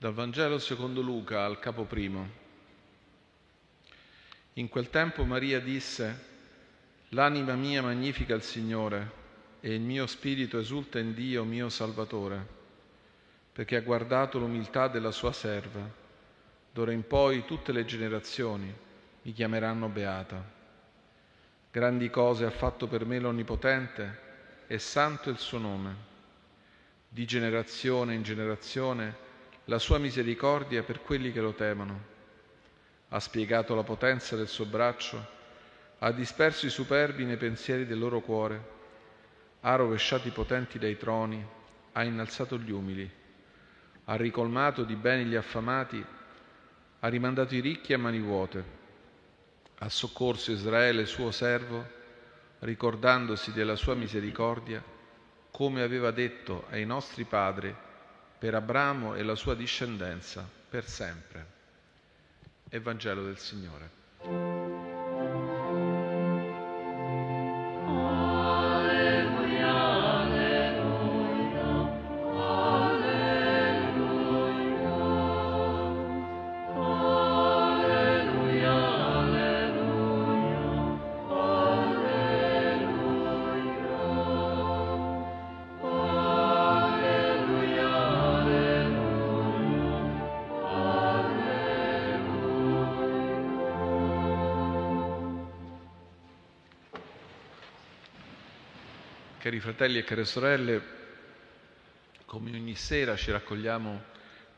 Dal Vangelo secondo Luca al capo primo. In quel tempo Maria disse, L'anima mia magnifica il Signore e il mio spirito esulta in Dio mio Salvatore, perché ha guardato l'umiltà della sua serva. D'ora in poi tutte le generazioni mi chiameranno beata. Grandi cose ha fatto per me l'Onnipotente e santo il suo nome. Di generazione in generazione la sua misericordia per quelli che lo temono. Ha spiegato la potenza del suo braccio, ha disperso i superbi nei pensieri del loro cuore, ha rovesciato i potenti dai troni, ha innalzato gli umili, ha ricolmato di beni gli affamati, ha rimandato i ricchi a mani vuote, ha soccorso Israele, suo servo, ricordandosi della sua misericordia, come aveva detto ai nostri padri per Abramo e la sua discendenza per sempre. Evangelo del Signore. Cari fratelli e care sorelle, come ogni sera ci raccogliamo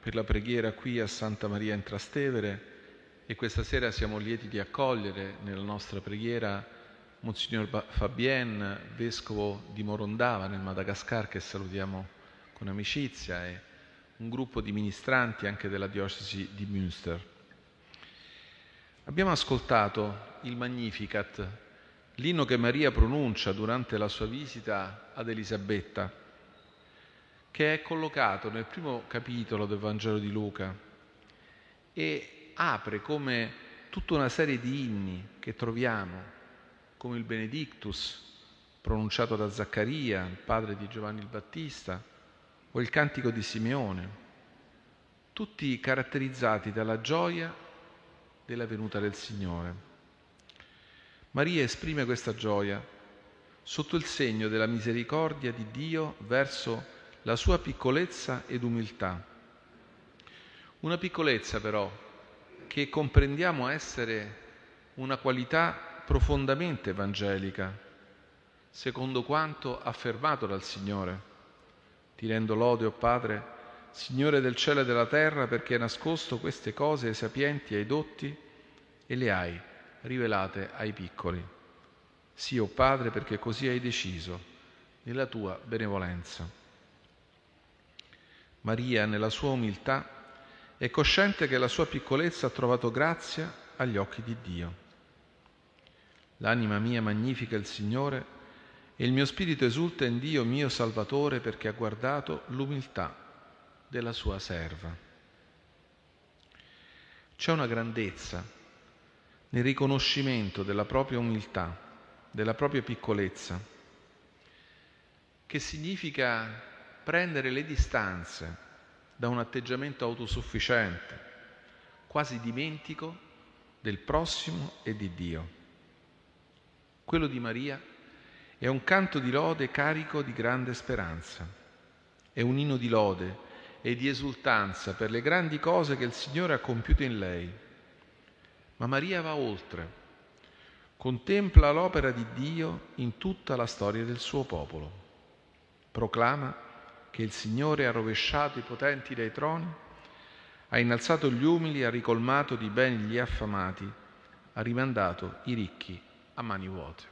per la preghiera qui a Santa Maria in Trastevere e questa sera siamo lieti di accogliere nella nostra preghiera Monsignor Fabien, vescovo di Morondava nel Madagascar che salutiamo con amicizia e un gruppo di ministranti anche della diocesi di Münster. Abbiamo ascoltato il Magnificat l'inno che Maria pronuncia durante la sua visita ad Elisabetta, che è collocato nel primo capitolo del Vangelo di Luca e apre come tutta una serie di inni che troviamo, come il Benedictus pronunciato da Zaccaria, il padre di Giovanni il Battista, o il cantico di Simeone, tutti caratterizzati dalla gioia della venuta del Signore. Maria esprime questa gioia sotto il segno della misericordia di Dio verso la sua piccolezza ed umiltà. Una piccolezza però che comprendiamo essere una qualità profondamente evangelica, secondo quanto affermato dal Signore. Ti rendo lode, o oh Padre, Signore del cielo e della terra, perché hai nascosto queste cose ai sapienti e ai dotti e le hai rivelate ai piccoli. Sì, o oh Padre, perché così hai deciso, nella tua benevolenza. Maria, nella sua umiltà, è cosciente che la sua piccolezza ha trovato grazia agli occhi di Dio. L'anima mia magnifica il Signore e il mio spirito esulta in Dio mio Salvatore perché ha guardato l'umiltà della sua serva. C'è una grandezza nel riconoscimento della propria umiltà, della propria piccolezza, che significa prendere le distanze da un atteggiamento autosufficiente, quasi dimentico del prossimo e di Dio. Quello di Maria è un canto di lode carico di grande speranza, è un inno di lode e di esultanza per le grandi cose che il Signore ha compiuto in lei ma Maria va oltre, contempla l'opera di Dio in tutta la storia del suo popolo, proclama che il Signore ha rovesciato i potenti dai troni, ha innalzato gli umili, ha ricolmato di beni gli affamati, ha rimandato i ricchi a mani vuote.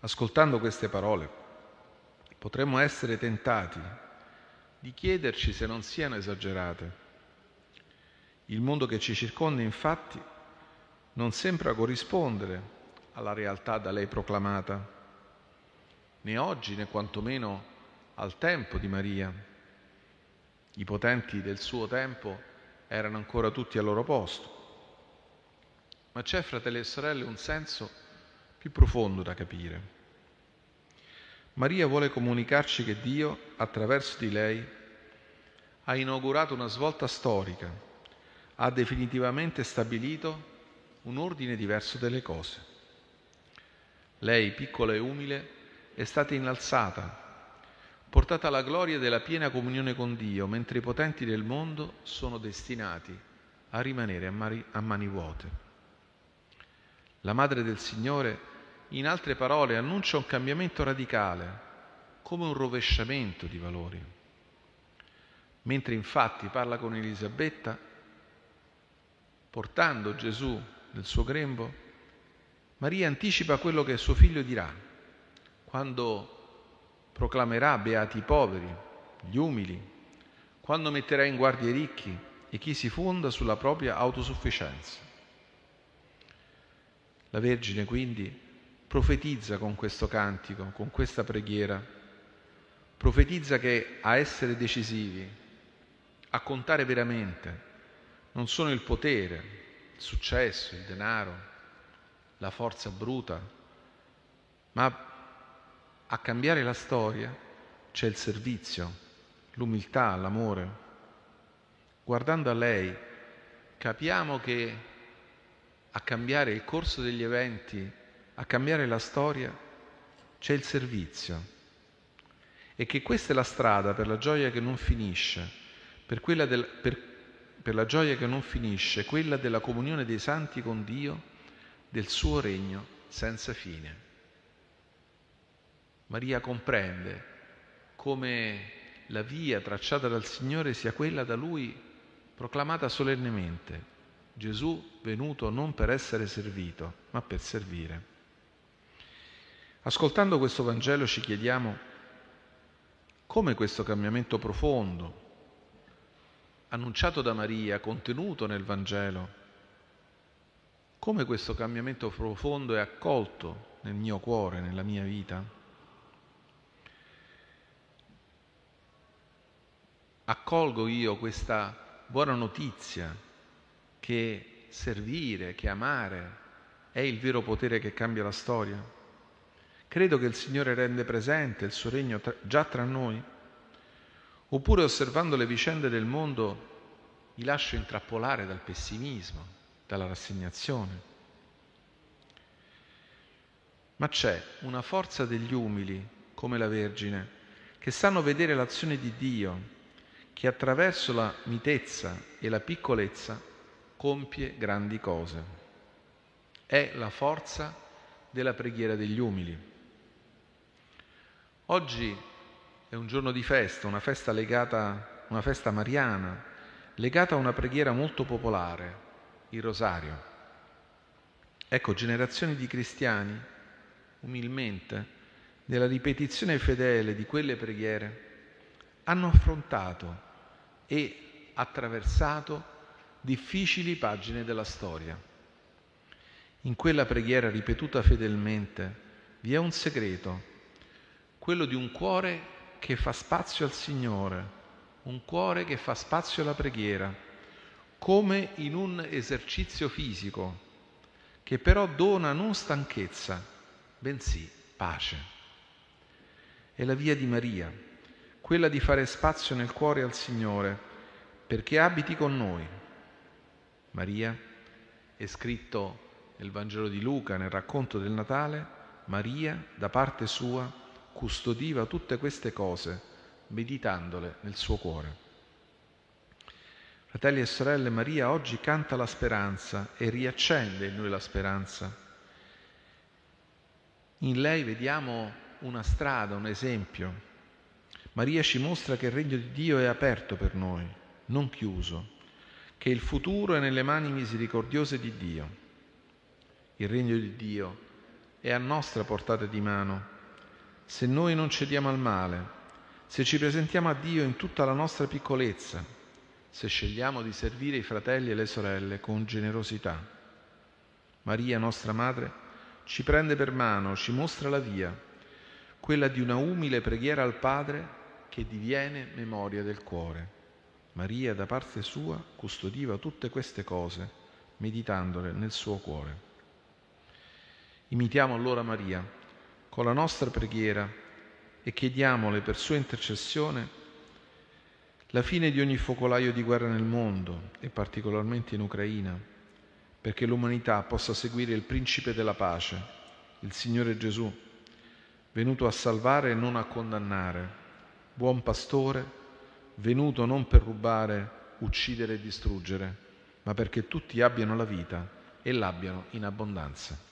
Ascoltando queste parole potremmo essere tentati di chiederci se non siano esagerate il mondo che ci circonda, infatti, non sembra corrispondere alla realtà da lei proclamata, né oggi né quantomeno al tempo di Maria. I potenti del suo tempo erano ancora tutti al loro posto. Ma c'è, fratelli e sorelle, un senso più profondo da capire. Maria vuole comunicarci che Dio, attraverso di lei, ha inaugurato una svolta storica, ha definitivamente stabilito un ordine diverso delle cose. Lei, piccola e umile, è stata innalzata, portata alla gloria della piena comunione con Dio, mentre i potenti del mondo sono destinati a rimanere a mani, a mani vuote. La Madre del Signore, in altre parole, annuncia un cambiamento radicale, come un rovesciamento di valori. Mentre infatti parla con Elisabetta, portando Gesù nel suo grembo, Maria anticipa quello che suo figlio dirà quando proclamerà beati i poveri, gli umili, quando metterà in guardia i ricchi e chi si fonda sulla propria autosufficienza. La Vergine quindi profetizza con questo cantico, con questa preghiera, profetizza che a essere decisivi, a contare veramente, non sono il potere, il successo, il denaro, la forza bruta, ma a cambiare la storia c'è il servizio, l'umiltà, l'amore. Guardando a lei capiamo che a cambiare il corso degli eventi, a cambiare la storia, c'è il servizio e che questa è la strada per la gioia che non finisce, per, del, per, per la gioia che non finisce, quella della comunione dei santi con Dio, del suo regno senza fine. Maria comprende come la via tracciata dal Signore sia quella da Lui proclamata solennemente. Gesù venuto non per essere servito, ma per servire. Ascoltando questo Vangelo ci chiediamo come questo cambiamento profondo, annunciato da Maria, contenuto nel Vangelo, come questo cambiamento profondo è accolto nel mio cuore, nella mia vita. accolgo io questa buona notizia che servire, che amare è il vero potere che cambia la storia? Credo che il Signore rende presente il suo regno già tra noi? Oppure osservando le vicende del mondo mi lascio intrappolare dal pessimismo, dalla rassegnazione? Ma c'è una forza degli umili, come la Vergine, che sanno vedere l'azione di Dio che attraverso la mitezza e la piccolezza compie grandi cose. È la forza della preghiera degli umili. Oggi è un giorno di festa, una festa legata, una festa mariana, legata a una preghiera molto popolare, il rosario. Ecco, generazioni di cristiani, umilmente, nella ripetizione fedele di quelle preghiere, hanno affrontato e attraversato difficili pagine della storia. In quella preghiera ripetuta fedelmente vi è un segreto, quello di un cuore che fa spazio al Signore, un cuore che fa spazio alla preghiera, come in un esercizio fisico, che però dona non stanchezza, bensì pace. È la via di Maria quella di fare spazio nel cuore al Signore, perché abiti con noi. Maria, è scritto nel Vangelo di Luca, nel racconto del Natale, Maria, da parte sua, custodiva tutte queste cose, meditandole nel suo cuore. Fratelli e sorelle, Maria oggi canta la speranza e riaccende in noi la speranza. In lei vediamo una strada, un esempio, Maria ci mostra che il regno di Dio è aperto per noi, non chiuso, che il futuro è nelle mani misericordiose di Dio. Il regno di Dio è a nostra portata di mano. Se noi non cediamo al male, se ci presentiamo a Dio in tutta la nostra piccolezza, se scegliamo di servire i fratelli e le sorelle con generosità. Maria, nostra Madre, ci prende per mano, ci mostra la via, quella di una umile preghiera al Padre che diviene memoria del cuore. Maria da parte sua custodiva tutte queste cose, meditandole nel suo cuore. Imitiamo allora Maria con la nostra preghiera e chiediamole per sua intercessione la fine di ogni focolaio di guerra nel mondo e particolarmente in Ucraina, perché l'umanità possa seguire il principe della pace, il Signore Gesù, venuto a salvare e non a condannare, buon pastore, venuto non per rubare, uccidere e distruggere, ma perché tutti abbiano la vita e l'abbiano in abbondanza.